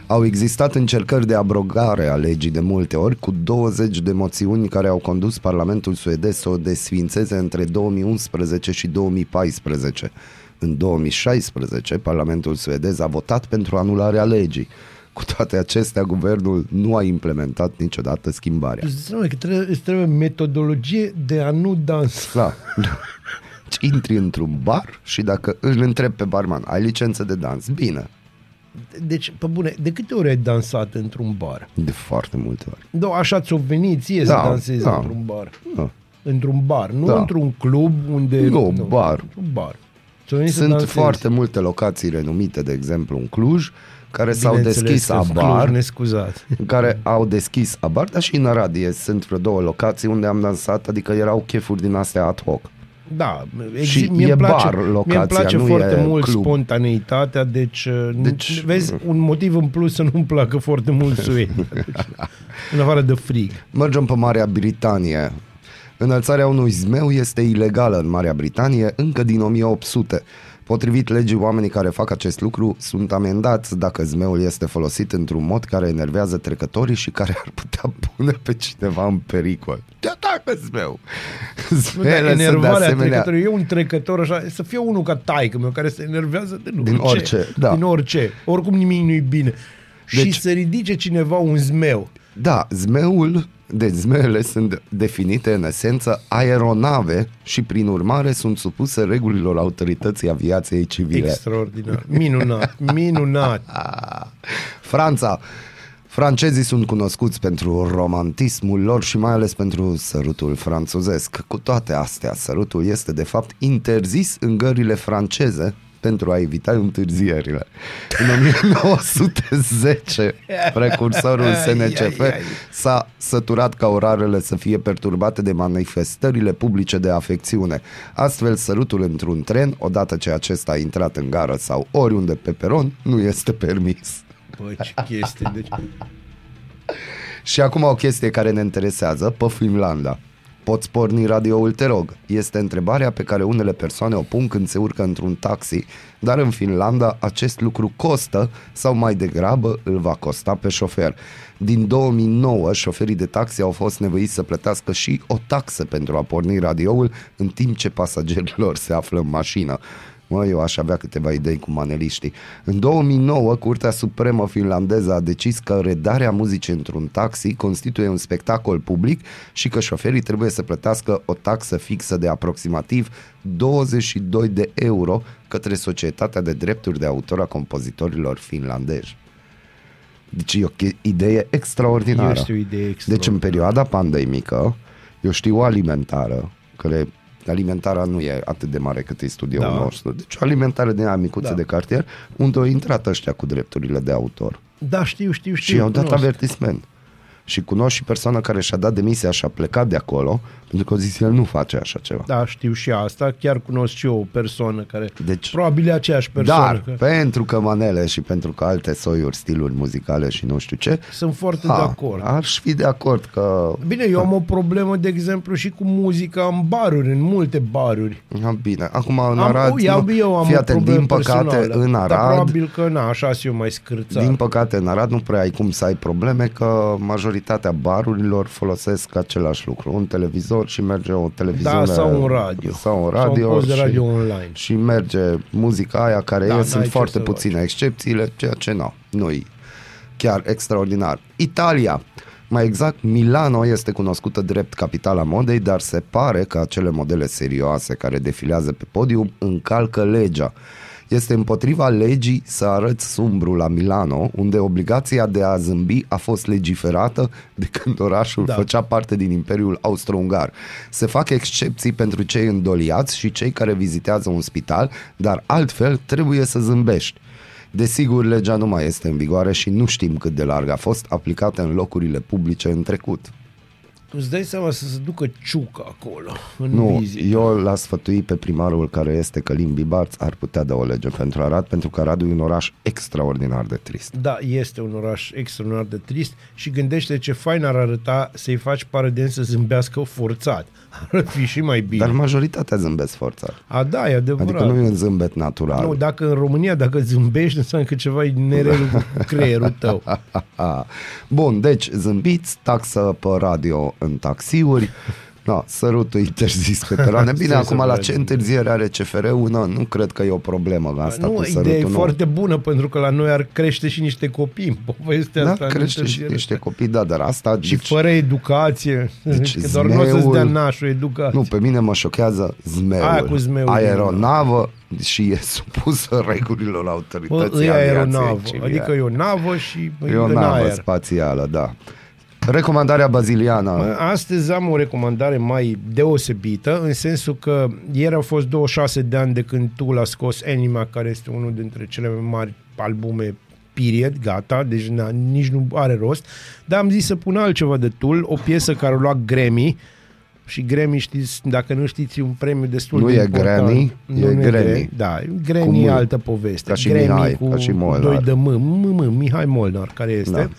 Au existat încercări de abrogare a legii de multe ori, cu 20 de moțiuni care au condus Parlamentul suedez să o desfințeze între 2011 și 2014. În 2016, Parlamentul suedez a votat pentru anularea legii. Cu toate acestea, guvernul nu a implementat niciodată schimbarea. Îți dai seama că trebuie, îți trebuie metodologie de a nu dansa. Da. Deci intri într-un bar și dacă îl întrebi pe barman, ai licență de dans? Bine. Deci, pe bune, de câte ori ai dansat într-un bar? De foarte multe ori. Da, așa ți-o venit ție Da, să dansezi da. într-un bar. Da. Într-un bar, nu Da. într-un club unde... Nu, bar. Într-un bar. Ți-o venit să Sunt dansezi. foarte multe locații renumite, de exemplu în Cluj, care s-au Bineînțeles deschis că Cluj, abar, ne scuzați. care au deschis abar, dar și în Aradie sunt vreo două locații unde am dansat, adică erau chefuri din astea ad hoc. Da, Și exi- mie e îmi place, bar mie locația, îmi place nu foarte e mult club. spontaneitatea, deci, Deci- deci, vezi, un motiv în plus să nu-mi placă foarte mult Suedia. Deci, <laughs> în afară de frig. Mergem pe Marea Britanie. Înălțarea unui zmeu este ilegală în Marea Britanie încă din 1800. Potrivit legii, oamenii care fac acest lucru sunt amendați dacă zmeul este folosit într-un mod care enervează trecătorii și care ar putea pune pe cineva în pericol. Te atacă zmeu! Nu, dar Zmeele sunt de enervarea asemenea... trecătorului. E un trecător așa, să fie unul ca taică meu care se enervează din, Din orice, da. Din orice. Oricum nimic nu-i bine. Deci, Deci- și să ridice cineva un zmeu. Da, zmeul, deci zmeele sunt definite în esență aeronave și prin urmare sunt supuse regulilor autorității aviației civile. Extraordinar. Minunat. Minunat. <laughs> Franța. Francezii sunt cunoscuți pentru romantismul lor și mai ales pentru sărutul franțuzesc. Cu toate astea, sărutul este de fapt interzis în gările franceze pentru a evita întârzierile. În 1910, precursorul SNCF Ai, ai, ai. s-a săturat ca orarele să fie perturbate de manifestările publice de afecțiune. Astfel, sărutul într-un tren, odată ce acesta a intrat în gară sau oriunde pe peron, nu este permis. Băi, ce chestie. Deci, Și acum o chestie care ne interesează, pe Finlanda. Poți porni radioul, te rog? Este întrebarea pe care unele persoane o pun când se urcă într-un taxi, dar în Finlanda acest lucru costă sau mai degrabă îl va costa pe șofer. Din 2009, șoferii de taxi au fost nevoiți să plătească și o taxă pentru a porni radioul în timp ce pasagerilor se află în mașină. Mă, eu aș avea câteva idei cu maneliștii. În 2009, Curtea Supremă finlandeză a decis că redarea muzicii într-un taxi constituie un spectacol public și că șoferii trebuie să plătească o taxă fixă de aproximativ 22 de euro către Societatea de Drepturi de Autor a Compozitorilor Finlandezi. Deci e o che- idee extraordinară. Este o idee Deci în extraordinară. perioada pandemică, eu știu o alimentară, care alimentarea nu e atât de mare cât e studioul Da. nostru. Deci o alimentare din aia micuță Da. de cartier, unde au intrat ăștia cu drepturile de autor. Da, știu, știu, știu. și i-au dat cunosc. avertisment. Și cunosc și persoana care și-a dat demisia și a plecat de acolo, pentru că au zis el nu face așa ceva. Da, știu și asta. Chiar cunosc și eu o persoană care... Deci- Probabil e aceeași persoană. Dar că pentru că manele și pentru că alte soiuri, stiluri muzicale și nu știu ce, Sunt foarte ha, de acord. aș fi de acord că Bine, eu am o problemă, de exemplu, și cu muzica în baruri, în multe baruri. Ah, Bine, acum în Am, Arad, eu, nu- eu am fii o atent, problemă din păcate personală, în Dar Arad, probabil că, na, așa sunt eu mai scârțat. din păcate în Arad nu prea ai cum să ai probleme că majoritatea barurilor folosesc același lucru, un televizor și merge o televiziune da, sau un radio. sau un Sau radio, un post de și, radio online. și merge muzica aia care Da, e, n-ai sunt ce foarte să puține excepțiile, ceea ce nu, nu chiar extraordinar. Italia, mai exact, Milano este cunoscută drept capitala modei, dar se pare că acele modele serioase care defilează pe podium încalcă legea. Este împotriva legii să arăți sumbru la Milano, unde obligația de a zâmbi a fost legiferată de când orașul Da. da. făcea parte din Imperiul Austro-Ungar. Se fac excepții pentru cei îndoliați și cei care vizitează un spital, dar altfel trebuie să zâmbești. Desigur, legea nu mai este în vigoare și nu știm cât de larg a fost aplicată în locurile publice în trecut. Îți dai seama să se ducă ciucă acolo, în Nu, vizită. eu l-aș sfătuit pe primarul care este Călim Bibarț, ar putea da o lege pentru Arad, pentru că Aradul e un oraș extraordinar de trist. Da, este un oraș extraordinar de trist și gândește ce fain ar arăta să-i faci paradens să zâmbească forțat. <laughs> Ar fi și mai bine. Dar majoritatea zâmbesc forțat. A, da, e adevărat. Adică nu e un zâmbet natural. Nu, dacă în România, dacă zâmbești, înseamnă că ceva e nerelul cu <laughs> creierul tău. Bun, deci zâmbiți, taxă pe radio în taxiuri, da, sărutul interzis pe peroane. <laughs> Bine, Să acum se la vede. ce întârziere are CFR-ul? Nu, nu cred că e o problemă asta nu, cu ideea e sărutul. nu. foarte bună, pentru că la noi ar crește și niște copii în <laughs> povestea Da, asta. în crește și întârziere. niște copii, da, dar asta... Și fără educație. Deci Deci, <laughs> că doar nu o să-ți zmeul- dea nașul educație. Nu, pe mine mă șochează zmeul. Aia cu zmeul Aeronavă și e supusă regulilor Bă, autorității e aviației aeronavă. civile. Adică e o navă și e o în navă aer. spațială, da. Recomandarea baziliană. Bă, Astăzi am o recomandare mai deosebită, în sensul că ieri au fost 26 de ani de când tu l-a scos Anima, care este unul dintre cele mai mari albume period, gata, deci na, nici nu are rost, dar am zis să pun altceva de Tool, o piesă care a luat Grammy, și Grammy, știți, dacă nu știți, e un premiu destul Nu de e important. Grammy, nu, e nu Grammy. Da, Cu Grammy e M. altă poveste. Ca și Grammy Mihai, cu ca și Molnar. doi de M, M, M, Mihai Molnar, care este. Da.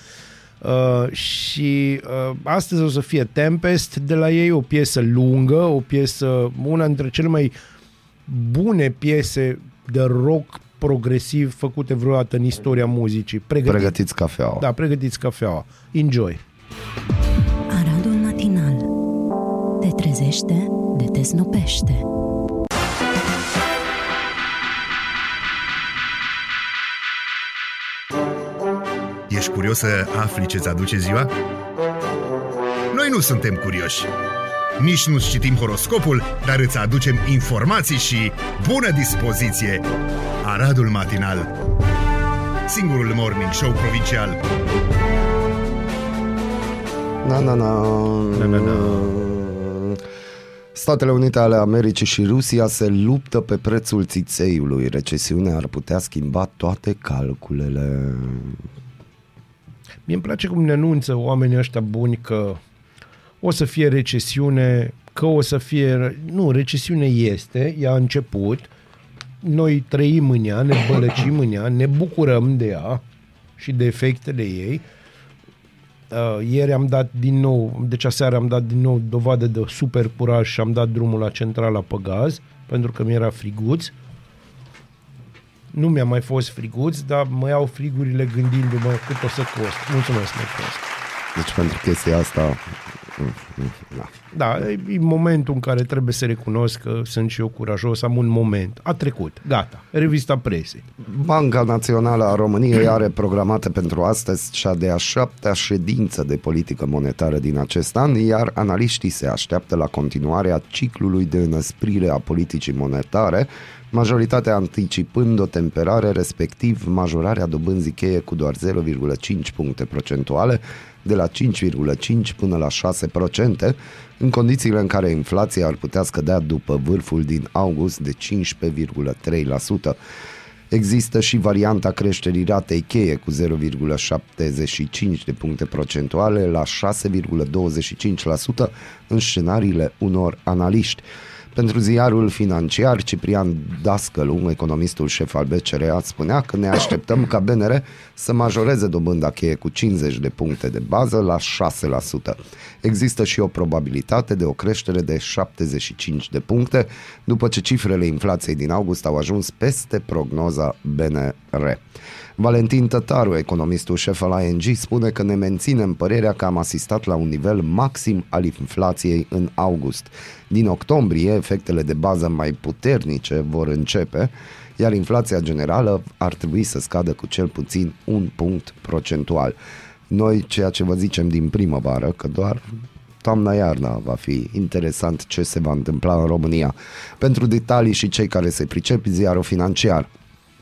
Uh, și uh, astăzi o să fie Tempest de la ei, o piesă lungă, o piesă, una dintre cele mai bune piese de rock progresiv făcute vreodată în istoria muzicii. Pregătiți. Pregătiți cafeaua. Da, pregătiți cafeaua. Enjoy! Aradul matinal Te trezește, de te snopește Ești curios să afli ce-ți aduce ziua? Noi nu suntem curioși. Nici nu citim horoscopul, dar îți aducem informații și bună dispoziție! Aradul Matinal Singurul morning show provincial Na, na, na. Na, na, na. Statele Unite ale Americii și Rusia se luptă pe prețul țițeiului. Recesiunea ar putea schimba toate calculele. Mie îmi place cum ne anunță oamenii ăștia buni că o să fie recesiune, că o să fie... Nu, recesiune este, ea a început, noi trăim în ea, ne bălăcim în ea, ne bucurăm de ea și de efectele ei. Uh, ieri am dat din nou, deci aseară am dat din nou dovadă de super curaj și am dat drumul la centrala pe gaz, pentru că mi-era friguț. Nu mi-a mai fost friguț, dar mă iau frigurile gândindu-mă cât o să cost. Mulțumesc, mulțumesc. Deci pentru chestia asta... mm, mm, Da. Da, e e momentul în care trebuie să recunosc că sunt și eu curajos, am un moment. A trecut, gata, revista presei. Banca Națională a României are programată pentru astăzi cea de-a șaptea ședință de politică monetară din acest an, iar analiștii se așteaptă la continuarea ciclului de înăsprire a politicii monetare, majoritatea anticipând o temperare, respectiv majorarea dobânzii cheie cu doar 0,5 puncte procentuale, de la 5,5 până la 6%, în condițiile în care inflația ar putea scădea după vârful din august de 15,3%. Există și varianta creșterii ratei cheie cu 0,75 de puncte procentuale la 6,25% în scenariile unor analiști. Pentru ziarul financiar, Ciprian Dascălu, economistul șef al BCR, spunea că ne așteptăm ca BNR să majoreze dobânda cheie cu 50 de puncte de bază la 6%. Există și o probabilitate de o creștere de 75 de puncte, după ce cifrele inflației din august au ajuns peste prognoza BNR. Valentin Tătaru, economistul șef al ING, spune că ne menținem părerea că am asistat la un nivel maxim al inflației în august. Din octombrie, efectele de bază mai puternice vor începe, iar inflația generală ar trebui să scadă cu cel puțin un punct procentual. Noi, ceea ce vă zicem din primăvară, că doar toamna-iarna va fi interesant ce se va întâmpla în România. Pentru detalii și cei care se pricep, ziarul financiar.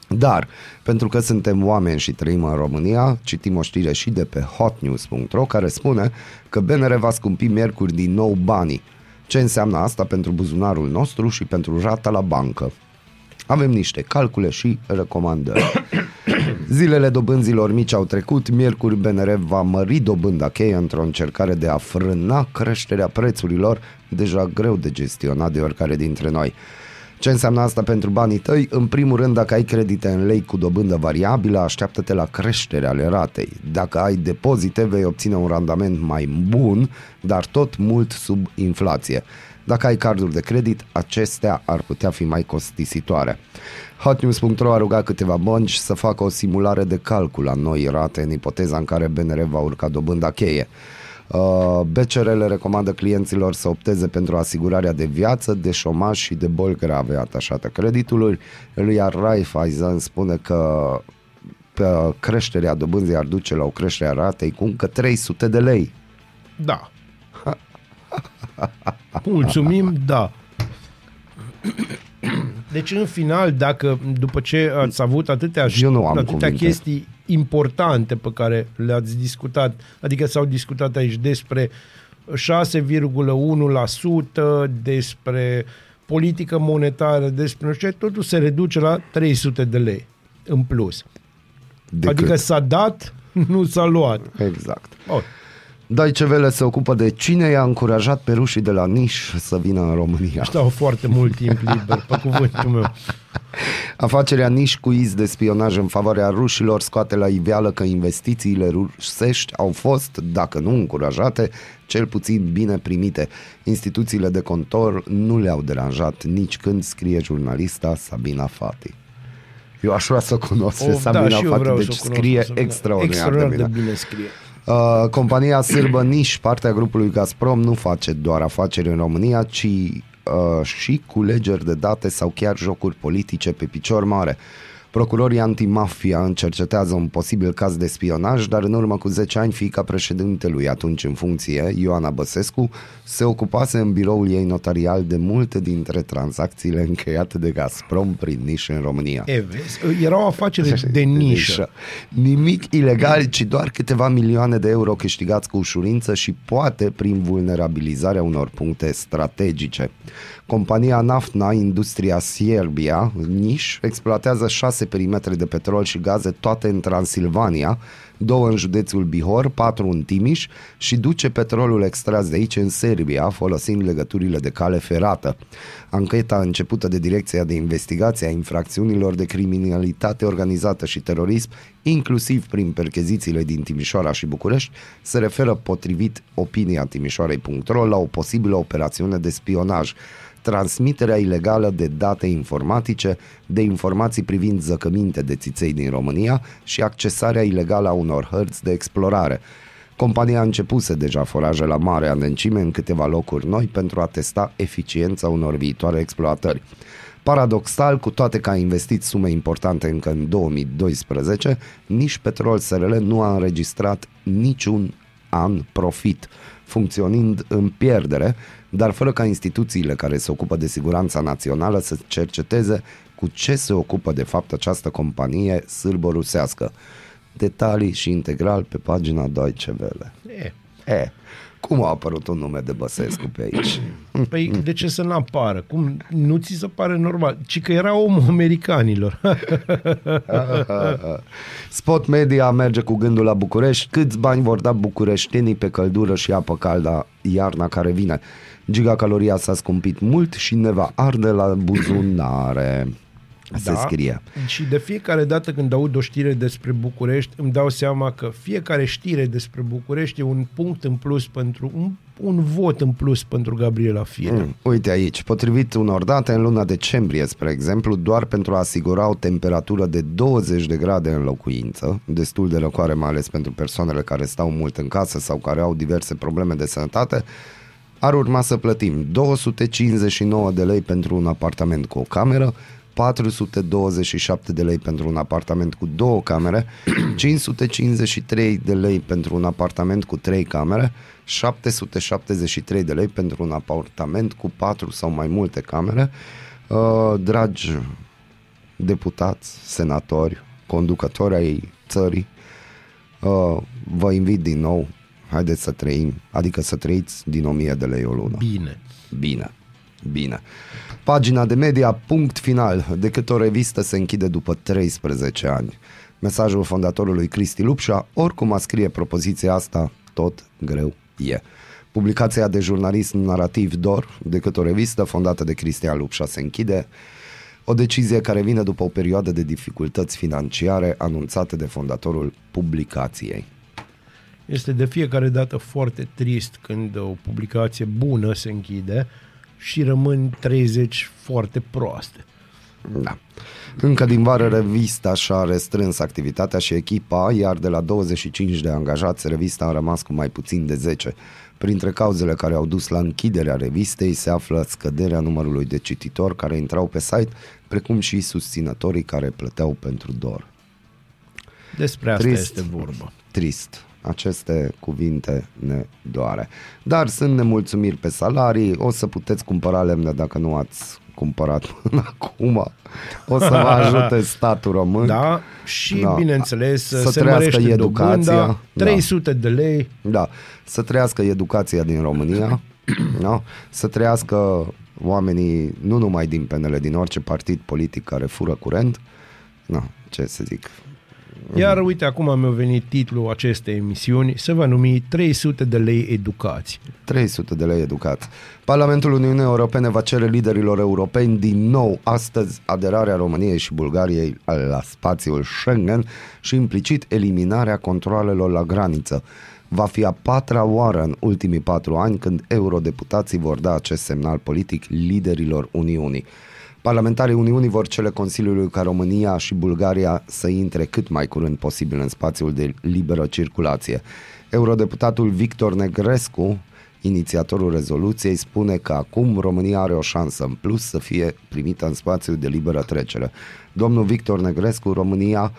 Dar, pentru că suntem oameni și trăim în România, citim o știre și de pe hotnews.ro care spune că BNR va scumpi miercuri din nou banii. Ce înseamnă asta pentru buzunarul nostru și pentru rata la bancă? Avem niște calcule și recomandări. <coughs> Zilele dobânzilor mici au trecut, miercuri BNR va mări dobânda cheie într-o încercare de a frâna creșterea prețurilor, deja greu de gestionat de oricare dintre noi. Ce înseamnă asta pentru banii tăi? În primul rând, dacă ai credite în lei cu dobândă variabilă, așteaptă-te la creșterea ale ratei. Dacă ai depozite, vei obține un randament mai bun, dar tot mult sub inflație. Dacă ai carduri de credit, acestea ar putea fi mai costisitoare. Hotnews.ro a rugat câteva bănci să facă o simulare de calcul a noi rate în ipoteza în care BNR va urca dobânda cheie. Uh, BCR le recomandă clienților să opteze pentru asigurarea de viață, de șomaj și de boli grave atașate creditului, iar Raiffeisen spune că pe creșterea dobânzii ar duce la o creștere a ratei cu încă 300 de lei. Da. Mulțumim, da. <coughs> Deci, în final, dacă după ce ați avut atâtea, Eu nu am atâtea cuvinte. chestii importante pe care le-ați discutat, adică s-au discutat aici despre 6,1%, despre politică monetară, despre nu știu ce, totul se reduce la 300 de lei în plus. Decât. Adică s-a dat, nu s-a luat. Exact. Oh. Deutsche Welle se ocupă de cine i-a încurajat pe rușii de la Niș să vină în România. Ăștia au foarte mult timp liber, pe cuvântul meu. Afacerea Niș cu iz de spionaj în favoarea rușilor scoate la iveală că investițiile rusești au fost, dacă nu încurajate, cel puțin bine primite. Instituțiile de contor nu le-au deranjat nici când scrie jurnalista Sabina Fati. Eu aș vrea să o cunosc pe O, Sabina și eu Fati, vreau deci să o cunosc scrie pe Sabina. extraordinar, extraordinar de bine. de bine scrie. Uh, compania sârbă Niș, partea grupului Gazprom, nu face doar afaceri în România, ci uh, și culegeri de date sau chiar jocuri politice pe picior mare. Procurorii antimafia încercetează un posibil caz de spionaj, dar în urmă cu 10 ani fiica președintelui atunci în funcție, Ioana Băsescu, se ocupase în biroul ei notarial de multe dintre tranzacțiile încheiate de Gazprom prin Niș în România. E, vezi, era o afacere de nișă. Nimic ilegal, ci doar câteva milioane de euro câștigați cu ușurință și poate prin vulnerabilizarea unor puncte strategice. Compania Naftna Industria Serbia, Niș, exploatează șase perimetre de petrol și gaze toate în Transilvania, două în județul Bihor, patru în Timiș și duce petrolul extras de aici în Serbia, folosind legăturile de cale ferată. Ancheta începută de Direcția de Investigație a Infracțiunilor de Criminalitate Organizată și Terorism, inclusiv prin perchezițiile din Timișoara și București, se referă potrivit opinia Timișoarei.ro la o posibilă operațiune de spionaj transmiterea ilegală de date informatice, de informații privind zăcăminte de țiței din România și accesarea ilegală a unor hărți de explorare. Compania a începuse deja foraje la mare adâncime în câteva locuri noi pentru a testa eficiența unor viitoare exploatări. Paradoxal, cu toate că a investit sume importante încă în 2012, nici Petrol SRL nu a înregistrat niciun an profit, funcționând în pierdere, dar fără ca instituțiile care se ocupă de siguranța națională să cerceteze cu ce se ocupă de fapt această companie sârbo-rusească. Detalii și integral pe pagina Deutsche Welle. E. E, cum a apărut un nume de Băsescu pe aici? <clears throat> Păi de ce să n-apară? Cum nu ți se pare normal? Ci că era omul americanilor. <laughs> Spot Media merge cu gândul la București. Câți bani vor da bucureștenii pe căldură și apă caldă iarna care vine? Gigacaloria s-a scumpit mult și ne va arde la buzunare. Se scrie. Și de fiecare dată când aud o știre despre București, îmi dau seama că fiecare știre despre București e un punct în plus pentru un, un vot în plus pentru Gabriela Firea. Mm, uite aici, potrivit unor date, în luna decembrie, spre exemplu, doar pentru a asigura o temperatură de 20 de grade în locuință, destul de răcoare mai ales pentru persoanele care stau mult în casă sau care au diverse probleme de sănătate, ar urma să plătim 259 de lei pentru un apartament cu o cameră, 427 de lei pentru un apartament cu două camere, <clears throat> 553 de lei pentru un apartament cu trei camere, 773 de lei pentru un apartament cu patru sau mai multe camere. Uh, dragi deputați, senatori, conducători ai țării, uh, vă invit din nou, haideți să trăim, adică să trăiți din 1000 de lei o lună. Bine. Bine, bine. Pagina de media, punct final. De cât o revistă se închide după 13 ani. Mesajul fondatorului Cristi Lupșa, oricum a scrie propoziția asta, tot greu e. Publicația de jurnalism narrativ DOR, de cât o revistă fondată de Cristian Lupșa, se închide. O decizie care vine după o perioadă de dificultăți financiare anunțate de fondatorul publicației. Este de fiecare dată foarte trist când o publicație bună se închide și rămân 30 foarte proaste. Da. Încă din vară revista și-a restrâns activitatea și echipa, iar de la 25 de angajați, revista a rămas cu mai puțin de 10. Printre cauzele care au dus la închiderea revistei se află scăderea numărului de cititori care intrau pe site, precum și susținătorii care plăteau pentru DOR. Despre asta Trist. este vorba. Trist. Aceste cuvinte ne doare. Dar sunt nemulțumiri pe salarii, o să puteți cumpăra lemne dacă nu ați cumpărat <laughs> până acum. O să vă ajute <laughs> statul român. Da, și Da. bineînțeles Să se trăiască mărește educația. dobânda, Da. 300 de lei. Da, să trăiască educația din România, <clears throat> da? să trăiască oamenii nu numai din PNL, din orice partid politic care fură curent. No, ce să zic. Iar uite, acum mi-a venit titlul acestei emisiuni, se va numi 300 de lei educați. 300 de lei educat. Parlamentul Uniunii Europene va cere liderilor europeni din nou astăzi aderarea României și Bulgariei la spațiul Schengen și implicit eliminarea controalelor la graniță. Va fi a patra oară în ultimii patru ani când eurodeputații vor da acest semnal politic liderilor Uniunii. Parlamentarii Uniunii vor cele Consiliului ca România și Bulgaria să intre cât mai curând posibil în spațiul de liberă circulație. Eurodeputatul Victor Negrescu, inițiatorul rezoluției, spune că acum România are o șansă în plus să fie primită în spațiul de liberă trecere. Domnul Victor Negrescu, România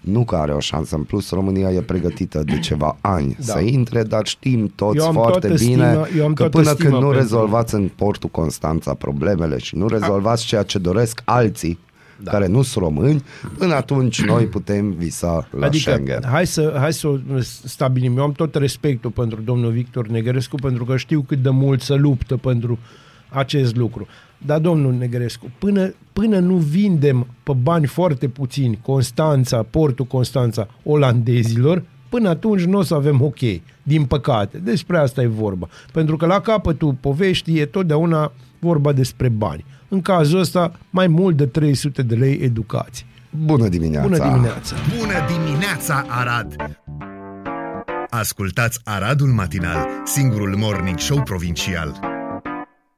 nu că are o șansă în plus, România e pregătită de ceva ani da. să intre, dar știm toți Eu am foarte toată bine stima- eu am că toată până stima când nu pentru- rezolvați în portul Constanța problemele și nu rezolvați ceea ce doresc alții da. care nu sunt români, până atunci noi putem visa la adică, Schengen. hai să, hai să o stabilim. Eu am tot respectul pentru domnul Victor Negrescu, pentru că știu cât de mult să luptă pentru acest lucru. Dar, domnul Negrescu, până, până nu vindem pe bani foarte puțini Constanța, portul Constanța olandezilor, până atunci nu o să avem ok, din păcate. Despre asta e vorba. Pentru că la capătul poveștii e totdeauna vorba despre bani. În cazul ăsta, mai mult de 300 de lei educație. Bună dimineața! Bună dimineața! Bună dimineața, Arad! Ascultați Aradul Matinal, singurul morning show provincial.